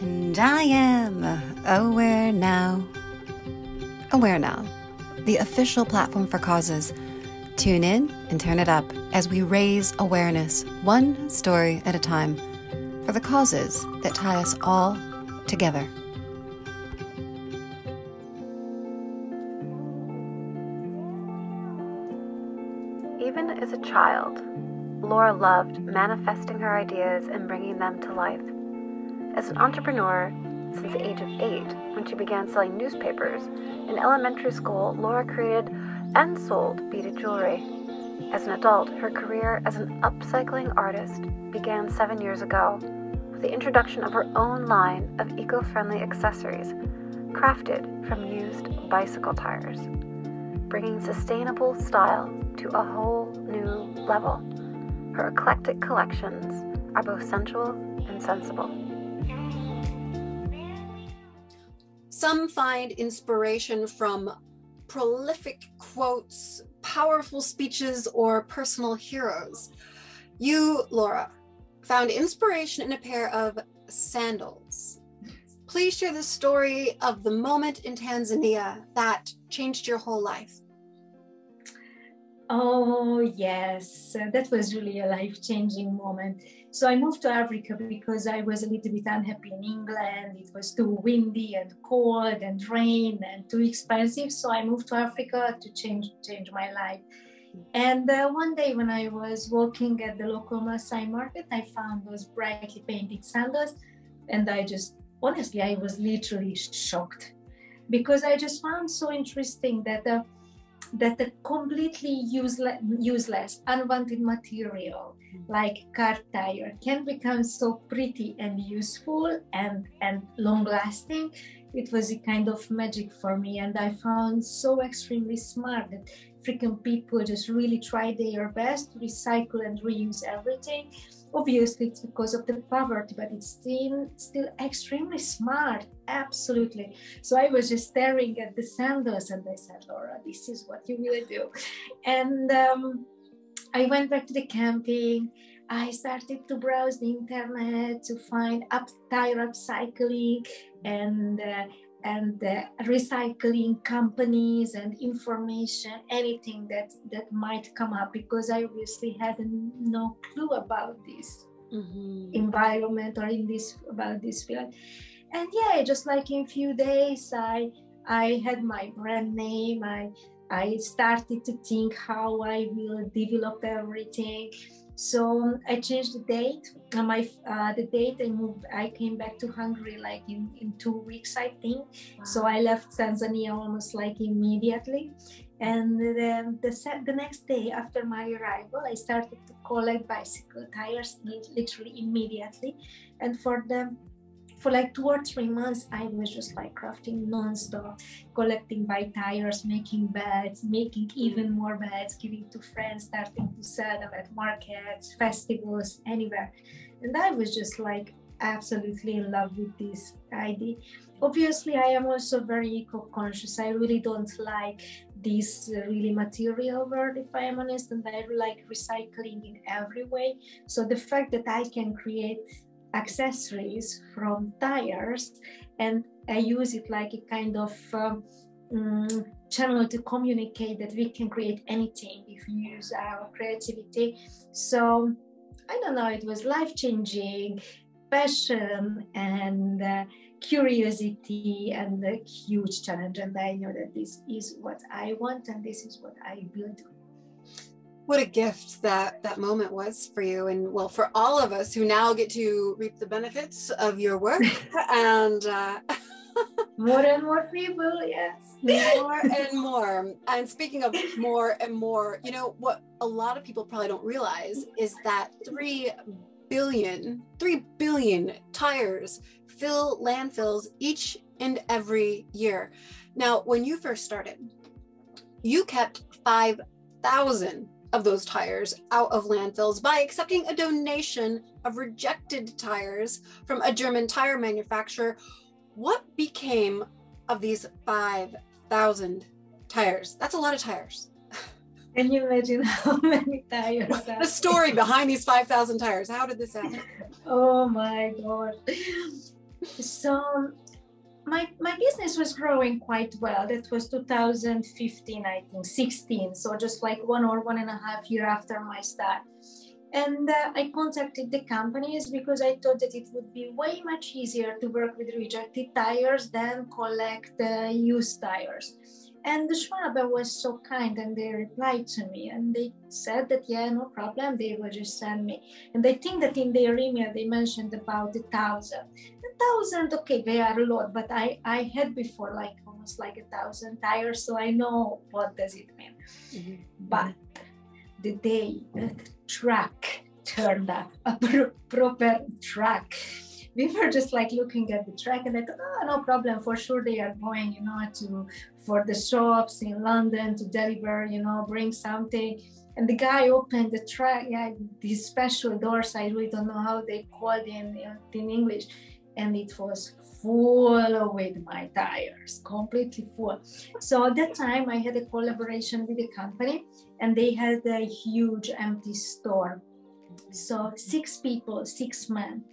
And I am Aware Now. Aware Now, the official platform for causes. Tune in and turn it up as we raise awareness, one story at a time, for the causes that tie us all together. Even as a child, Laura loved manifesting her ideas and bringing them to life. As an entrepreneur, since the age of eight, when she began selling newspapers, in elementary school, Laura created and sold beaded jewelry. As an adult, her career as an upcycling artist began seven years ago with the introduction of her own line of eco friendly accessories crafted from used bicycle tires, bringing sustainable style to a whole new level. Her eclectic collections are both sensual and sensible. Some find inspiration from prolific quotes, powerful speeches, or personal heroes. You, Laura, found inspiration in a pair of sandals. Please share the story of the moment in Tanzania that changed your whole life. Oh, yes, that was really a life changing moment. So I moved to Africa because I was a little bit unhappy in England. It was too windy and cold and rain and too expensive. So I moved to Africa to change change my life. And uh, one day when I was walking at the local Maasai market, I found those brightly painted sandals, and I just honestly I was literally shocked because I just found so interesting that. Uh, that the completely useless, useless unwanted material like car tire can become so pretty and useful and, and long lasting it was a kind of magic for me and i found so extremely smart that freaking people just really try their best to recycle and reuse everything. Obviously it's because of the poverty but it's still still extremely smart absolutely. So i was just staring at the sandals and i said laura this is what you will do. And um, i went back to the camping i started to browse the internet to find up tire upcycling and uh, and uh, recycling companies and information anything that that might come up because i obviously had no clue about this mm-hmm. environment or in this about this field and yeah just like in few days i i had my brand name i i started to think how i will develop everything so I changed the date. Uh, my uh, the date I moved, I came back to Hungary like in, in two weeks, I think. Wow. So I left Tanzania almost like immediately. And the, the, the next day after my arrival, I started to collect bicycle tires literally immediately. And for the for like two or three months, I was just like crafting nonstop, collecting bike tires, making beds, making hmm. even more beds, giving to friends, starting to sell them at markets, festivals, anywhere. And I was just like absolutely in love with this idea. Obviously, I am also very eco-conscious. I really don't like this really material world, if I am honest, and I like recycling in every way. So the fact that I can create accessories from tires and I use it like a kind of um, um, channel to communicate that we can create anything if we use our creativity. So I don't know, it was life changing, passion and uh, curiosity and a huge challenge. And I know that this is what I want and this is what I will do what a gift that that moment was for you and well for all of us who now get to reap the benefits of your work. And uh, more and more people yes. More and more. And speaking of more and more you know what a lot of people probably don't realize is that 3 billion 3 billion tires fill landfills each and every year. Now when you first started you kept 5000 of those tires out of landfills by accepting a donation of rejected tires from a German tire manufacturer. What became of these 5,000 tires? That's a lot of tires. Can you imagine how many tires? the story behind these 5,000 tires. How did this happen? oh my God. so my my business was growing quite well. That was 2015, I think, 16. So just like one or one and a half year after my start. And uh, I contacted the companies because I thought that it would be way much easier to work with rejected tires than collect uh, used tires. And the Schwalbe was so kind and they replied to me and they said that, yeah, no problem, they will just send me. And I think that in their email they mentioned about a thousand. Thousand, okay, they are a lot, but I, I had before like almost like a thousand tires, so I know what does it mean. Mm-hmm. But the day that truck turned up, a pro- proper truck, we were just like looking at the track and I thought, oh, no problem. For sure, they are going, you know, to for the shops in London to deliver, you know, bring something. And the guy opened the track, yeah, these special doors. I really don't know how they called in in English, and it was full with my tires, completely full. So at that time, I had a collaboration with a company, and they had a huge empty store. So six people, six men,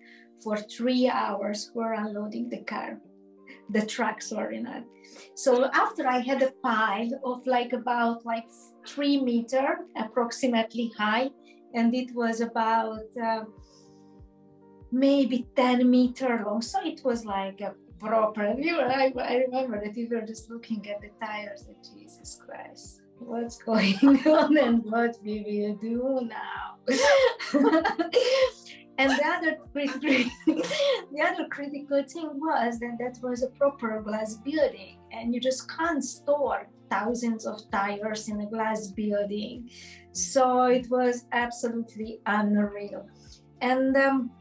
for three hours were unloading the car the truck sorry not so after i had a pile of like about like three meter approximately high and it was about uh, maybe 10 meter long. So it was like a proper you I, I remember that we were just looking at the tires and jesus christ what's going on and what we will do now? And the other the other critical thing was that that was a proper glass building and you just can't store thousands of tires in a glass building. So it was absolutely unreal. And um,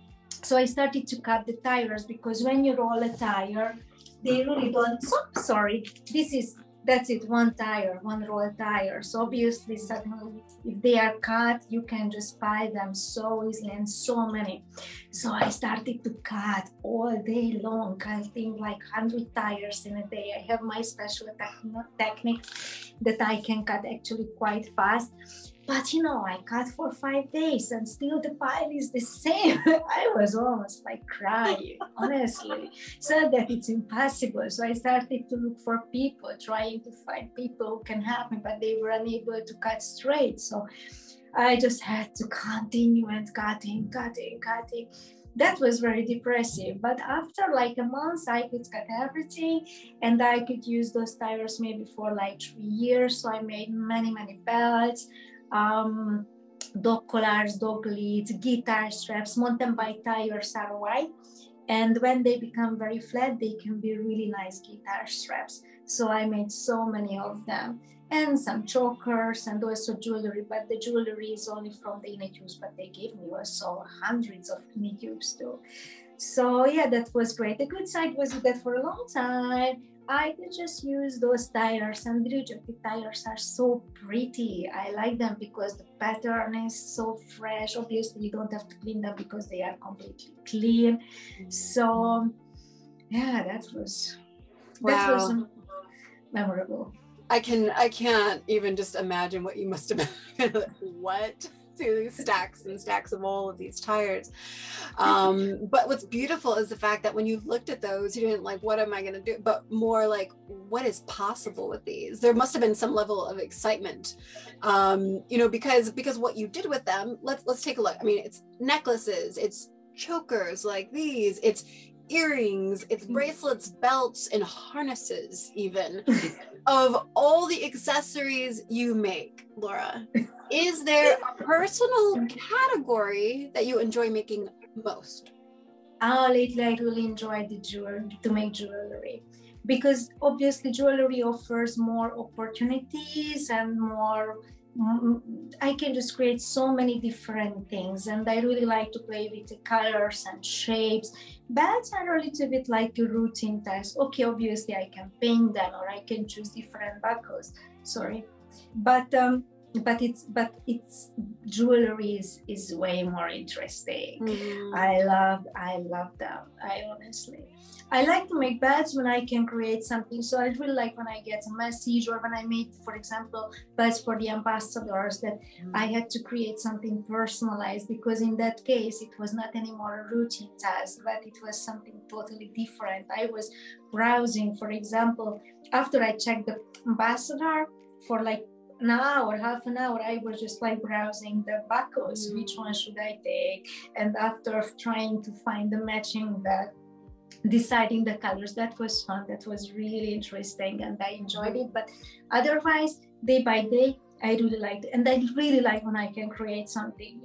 so i started to cut the tires because when you roll a tire they really don't oh, sorry this is that's it one tire one roll tire. So obviously suddenly if they are cut you can just buy them so easily and so many. So i started to cut all day long cutting like 100 tires in a day. I have my special technique that i can cut actually quite fast but you know, I cut for five days and still the pile is the same. I was almost like crying, honestly. Said that it's impossible. So I started to look for people, trying to find people who can help me, but they were unable to cut straight. So I just had to continue and cutting, cutting, cutting. That was very depressive. But after like a month, I could cut everything and I could use those tires maybe for like three years. So I made many, many belts um, dog collars, dog leads, guitar straps, mountain bike tires are white. And when they become very flat, they can be really nice guitar straps. So I made so many of them and some chokers and also jewelry, but the jewelry is only from the inner tubes, but they gave me also hundreds of inner tubes too. So yeah, that was great. The good side was that for a long time, I could just use those tires and the tires are so pretty. I like them because the pattern is so fresh. Obviously, you don't have to clean them because they are completely clean. Mm-hmm. So, yeah, that was wow. that was memorable. I can I can't even just imagine what you must have been. what to these stacks and stacks of all of these tires. Um, but what's beautiful is the fact that when you looked at those, you didn't like, what am I going to do? But more like, what is possible with these? There must have been some level of excitement, um, you know, because because what you did with them. Let's let's take a look. I mean, it's necklaces, it's chokers like these, it's earrings, it's mm. bracelets, belts, and harnesses, even of all the accessories you make, Laura. Is there a personal category that you enjoy making most? Oh, lately I really enjoy the jewelry to make jewelry because obviously jewelry offers more opportunities and more I can just create so many different things, and I really like to play with the colors and shapes. Bats are a little bit like a routine task. Okay, obviously I can paint them or I can choose different buckles. Sorry, but um, but it's but it's jewelry is, is way more interesting mm. i love i love them i honestly i like to make bags when i can create something so i really like when i get a message or when i made for example bags for the ambassadors that mm. i had to create something personalized because in that case it was not anymore a routine task but it was something totally different i was browsing for example after i checked the ambassador for like an hour, half an hour, I was just like browsing the buckles, mm. which one should I take? And after trying to find the matching that deciding the colors that was fun that was really interesting and i enjoyed it but otherwise day by day i really liked it and i really like when i can create something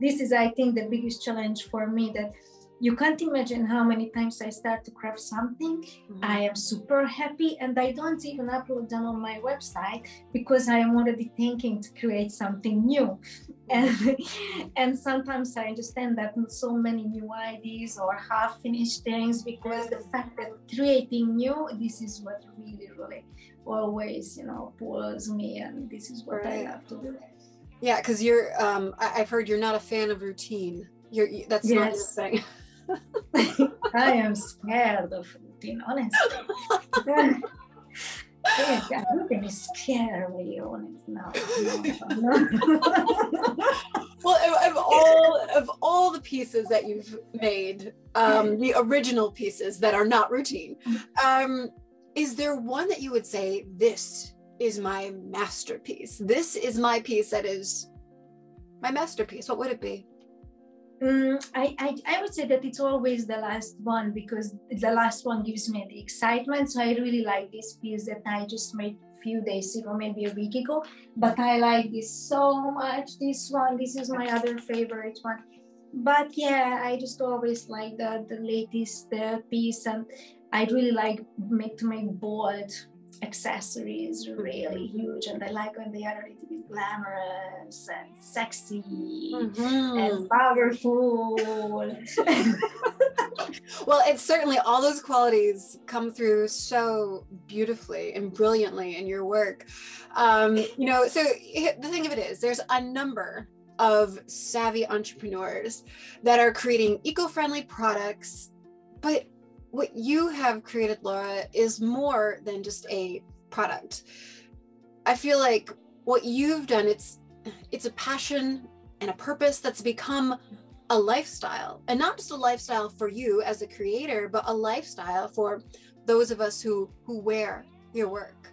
this is i think the biggest challenge for me that you can't imagine how many times I start to craft something. Mm-hmm. I am super happy and I don't even upload them on my website because I am already thinking to create something new. And, and sometimes I understand that so many new ideas or half finished things because the fact that creating new, this is what really, really always, you know, pulls me and this is what right. I love to do. Yeah, because you're, um, I- have heard you're not a fan of routine. You're, that's yes. not your thing. I am scared of routine, honestly. yeah, everything is scary, honest. No, no, no. well, of, all of all the pieces that you've made, um, the original pieces that are not routine, um, is there one that you would say this is my masterpiece? This is my piece that is my masterpiece. What would it be? Mm, I, I, I would say that it's always the last one because the last one gives me the excitement. So I really like this piece that I just made a few days ago, maybe a week ago. But I like this so much. This one, this is my other favorite one. But yeah, I just always like the the latest uh, piece, and I really like make to make bold accessories really huge and I like when they are a little bit glamorous and sexy mm-hmm. and powerful. well, it's certainly all those qualities come through so beautifully and brilliantly in your work. Um, you know, so the thing of it is, there's a number of savvy entrepreneurs that are creating eco-friendly products, but what you have created, Laura, is more than just a product. I feel like what you've done, it's it's a passion and a purpose that's become a lifestyle. And not just a lifestyle for you as a creator, but a lifestyle for those of us who who wear your work.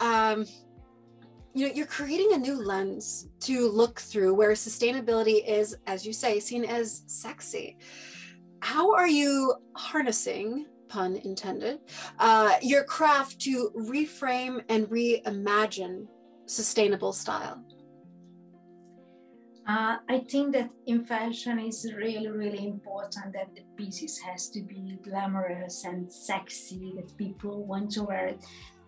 Um, you know, you're creating a new lens to look through where sustainability is, as you say, seen as sexy how are you harnessing pun intended uh, your craft to reframe and reimagine sustainable style? Uh, I think that in fashion is really, really important that the pieces has to be glamorous and sexy, that people want to wear it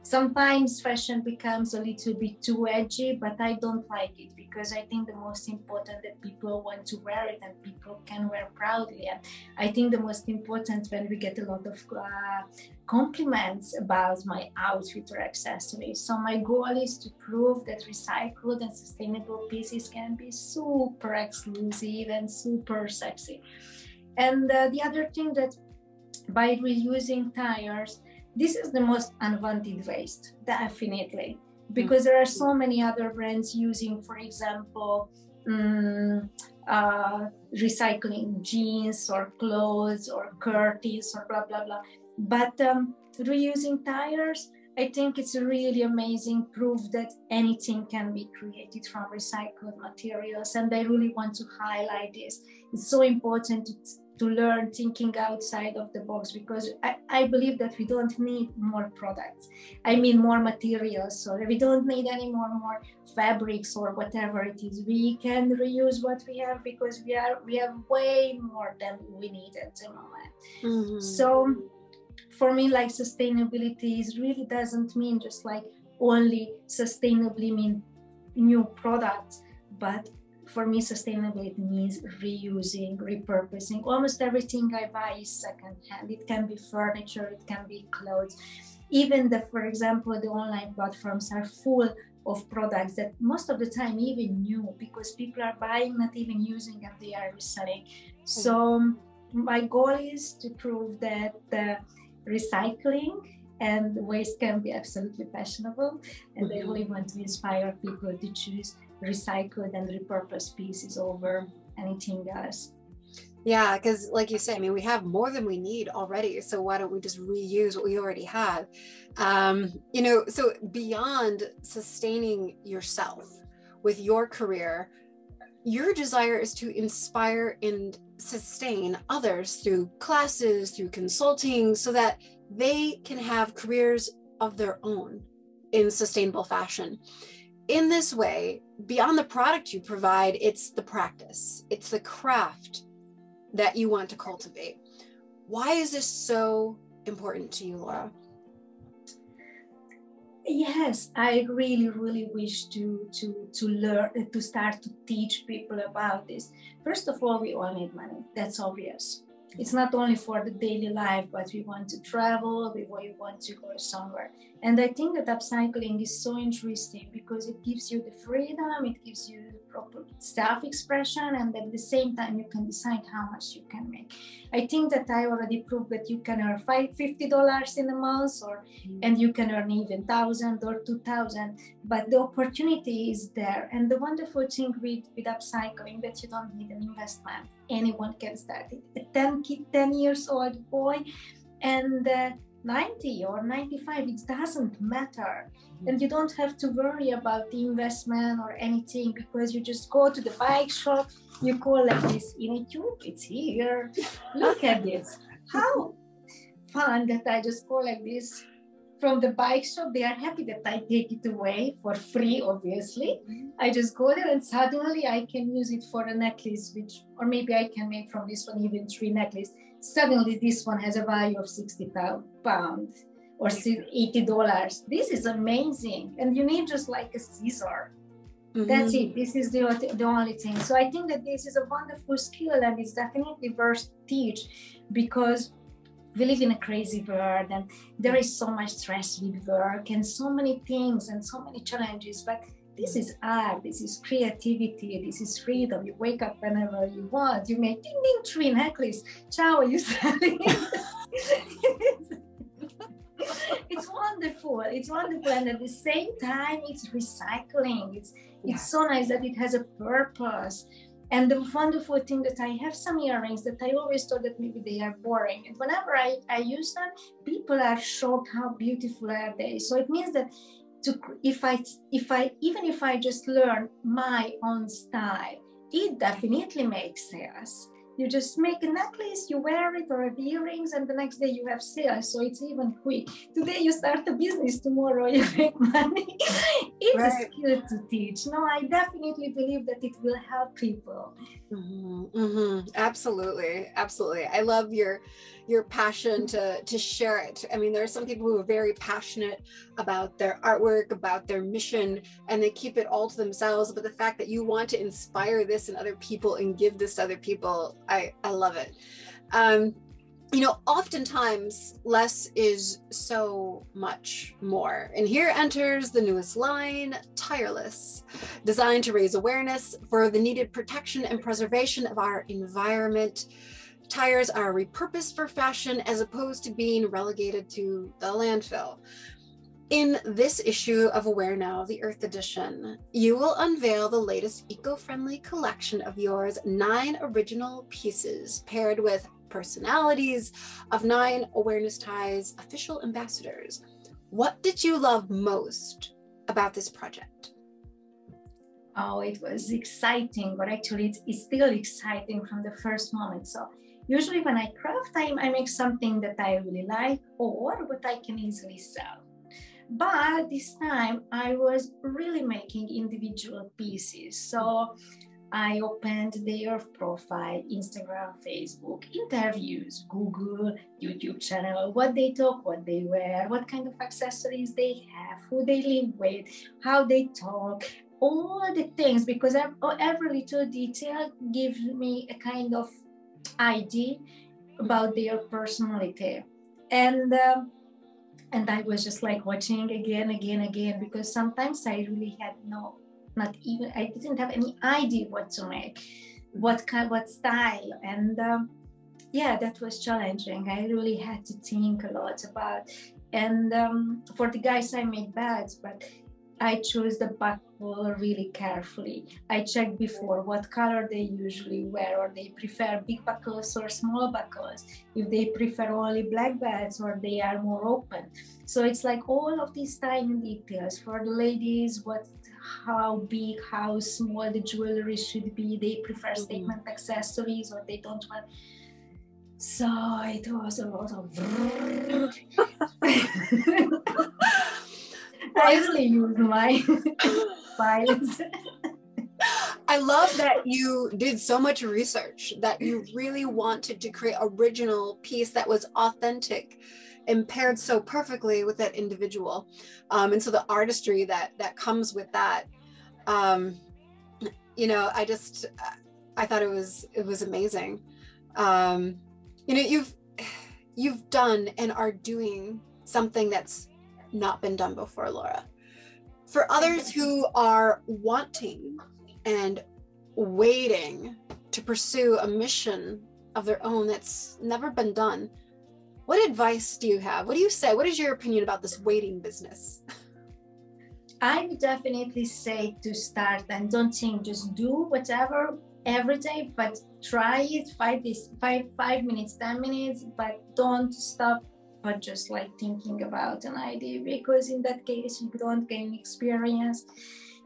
sometimes fashion becomes a little bit too edgy but i don't like it because i think the most important that people want to wear it and people can wear proudly. And i think the most important when we get a lot of uh, compliments about my outfit or accessories. So my goal is to prove that recycled and sustainable pieces can be super exclusive and super sexy. And uh, the other thing that by reusing tires this is the most unwanted waste, definitely, because there are so many other brands using, for example, um, uh, recycling jeans or clothes or curtains or blah blah blah. But um, reusing tires, I think it's a really amazing proof that anything can be created from recycled materials, and I really want to highlight this. It's so important to learn thinking outside of the box because I, I believe that we don't need more products. I mean more materials. So we don't need any more more fabrics or whatever it is. We can reuse what we have because we are we have way more than we need at the moment. Mm-hmm. So for me, like sustainability is really doesn't mean just like only sustainably mean new products, but for me, sustainability means reusing, repurposing. Almost everything I buy is secondhand. It can be furniture, it can be clothes. Even the, for example, the online platforms are full of products that most of the time even new because people are buying, not even using, and they are reselling. So my goal is to prove that uh, recycling and waste can be absolutely fashionable, and. I really want to inspire people to choose recycled and repurposed pieces over anything else. Yeah, because like you say, I mean, we have more than we need already. So why don't we just reuse what we already have? Um, you know, so beyond sustaining yourself with your career, your desire is to inspire and sustain others through classes, through consulting, so that they can have careers of their own in sustainable fashion. In this way, beyond the product you provide, it's the practice, it's the craft that you want to cultivate. Why is this so important to you, Laura? Yes, I really, really wish to to to learn to start to teach people about this. First of all, we all need money. That's obvious it's not only for the daily life, but we want to travel, we want to go somewhere. And I think that upcycling is so interesting because it gives you the freedom, it gives you proper self expression, and at the same time, you can decide how much you can make. I think that I already proved that you can earn $50 in a month, or mm-hmm. and you can earn even 1000 or 2000 but the opportunity is there. And the wonderful thing with, with upcycling that you don't need an investment anyone can start it. A 10, 10 years old boy and uh, 90 or 95, it doesn't matter. Mm-hmm. And you don't have to worry about the investment or anything because you just go to the bike shop, you call like this inner tube, it's here. Look at this. How fun that I just go like this from the bike shop. They are happy that I take it away for free, obviously. Mm-hmm. I just go there and suddenly I can use it for a necklace, which, or maybe I can make from this one even three necklaces. Suddenly, this one has a value of 60 pounds or $80. This is amazing. And you need just like a scissor. Mm-hmm. That's it. This is the, the only thing. So I think that this is a wonderful skill and it's definitely worth teach because we live in a crazy world and there is so much stress with work and so many things and so many challenges but this is art this is creativity this is freedom. You wake up whenever you want. You make ding ding tree necklace. Ciao you selling it's wonderful it's wonderful and at the same time it's recycling. It's yeah. it's so nice that it has a purpose and the wonderful thing that I have some earrings that I always thought that maybe they are boring. And whenever I, I use them, people are shocked how beautiful are they. So it means that to if I if I even if I just learn my own style, it definitely makes sense you just make a necklace, you wear it or have earrings, and the next day you have sales. So it's even quick. Today you start a business, tomorrow you make money. it's right. a skill to teach. No, I definitely believe that it will help people. Mm-hmm, mm-hmm. Absolutely, absolutely. I love your your passion to to share it. I mean, there are some people who are very passionate about their artwork, about their mission, and they keep it all to themselves. But the fact that you want to inspire this in other people and give this to other people, I I love it. Um, you know, oftentimes less is so much more. And here enters the newest line, Tireless, designed to raise awareness for the needed protection and preservation of our environment tires are repurposed for fashion as opposed to being relegated to the landfill. In this issue of Aware Now, the Earth Edition, you will unveil the latest eco friendly collection of yours nine original pieces paired with personalities of nine Awareness Ties official ambassadors. What did you love most about this project? Oh, it was exciting, but actually, it's, still exciting from the first moment. So, usually when I craft, I, I make something that I really like or what I can easily sell. But this time I was really making individual pieces. So I opened their profile, Instagram, Facebook, interviews, Google, YouTube channel, what they talk, what they wear, what kind of accessories they have, who they live with, how they talk, all the things, because every little detail gives me a kind of idea about their personality. And um, and I was just like watching again, again, again, because sometimes I really had no, not even, I didn't have any idea what to make, what kind, what style. And um, yeah, that was challenging. I really had to think a lot about, and um, for the guys, I made bags, but I chose the buckle really carefully. I checked before what color they usually wear, or they prefer big buckles or small buckles, if they prefer only black bags or they are more open. So it's like all of these tiny details for the ladies, what how big, how small the jewelry should be. They prefer mm-hmm. statement accessories or they don't want. So it was a lot of. I really use my files. I love that you did so much research that you really wanted to create original piece that was authentic and paired so perfectly with that individual. Um, and so the artistry that that comes with that, um, you know, I just I thought it was it was amazing. Um, you know, you've you've done and are doing something that's not been done before, Laura. For others who are wanting and waiting to pursue a mission of their own that's never been done, what advice do you have? What do you say? What is your opinion about this waiting business? I would definitely say to start and don't think just do whatever every day, but try it five days, five five minutes, ten minutes, but don't stop but just like thinking about an idea because in that case you don't gain experience.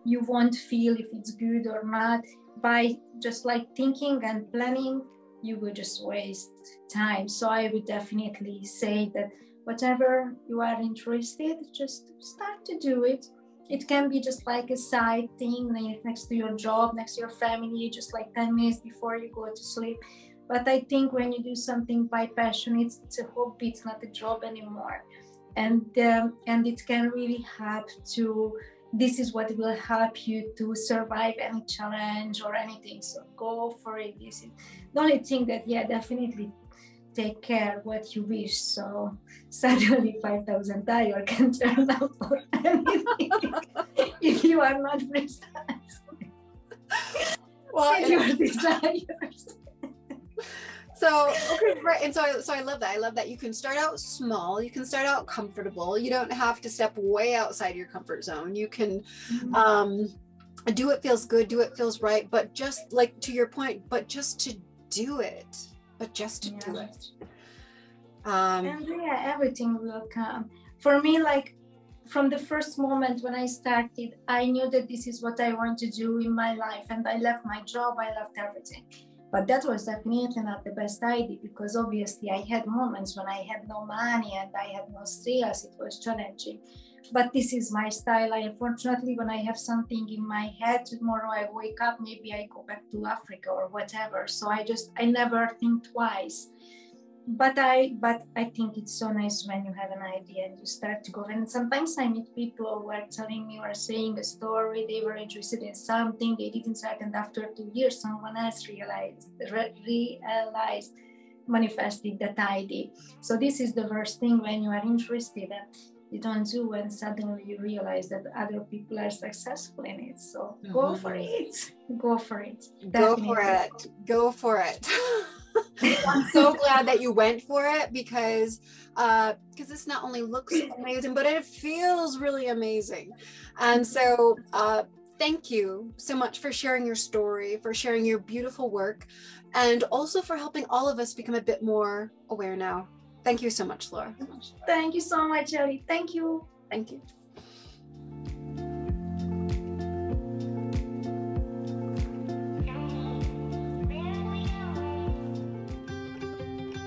You won't feel if it's good or not. By just like thinking and planning you will just waste time. So i would definitely say that whatever you are interested just start to do it. It can be just like a side thing next to your job next to your family just like 10 minutes before you go to sleep but I think when you do something by passion, it's, it's a hobby, it's not a job anymore. And, um, and it can really help to, this is what will help you to survive any challenge or anything. So go for it. This is the only thing that, yeah, definitely take care what you wish. So suddenly 5,000 dial can turn out for anything if you are not precise. Well, your desires so okay right and so I, so I love that i love that you can start out small you can start out comfortable you don't have to step way outside your comfort zone you can mm-hmm. um do what feels good do what feels right but just like to your point but just to do it but just to yeah. do it um and yeah everything will come for me like from the first moment when I started, I knew that this is what I want to do in my life. And I left my job, I left everything. But that was definitely not the best idea because obviously I had moments when I had no money and I had no sales. It was challenging. But this is my style. I unfortunately, when I have something in my head, tomorrow I wake up, maybe I go back to Africa or whatever. So I just, I never think twice but I but I think it's so nice when you have an idea and you start to go. And sometimes I meet people who are telling me or saying a story, they were interested in something, they didn't start, and after two years, someone else realized realized manifested that idea. So this is the worst thing when you are interested and you don't do and suddenly you realize that other people are successful in it. So mm-hmm. go for it. Go for it. Definitely. Go for it. Go for it. I'm so glad that you went for it because uh because this not only looks amazing but it feels really amazing. And so uh thank you so much for sharing your story for sharing your beautiful work and also for helping all of us become a bit more aware now. Thank you so much laura. Thank you so much ellie. Thank you. Thank you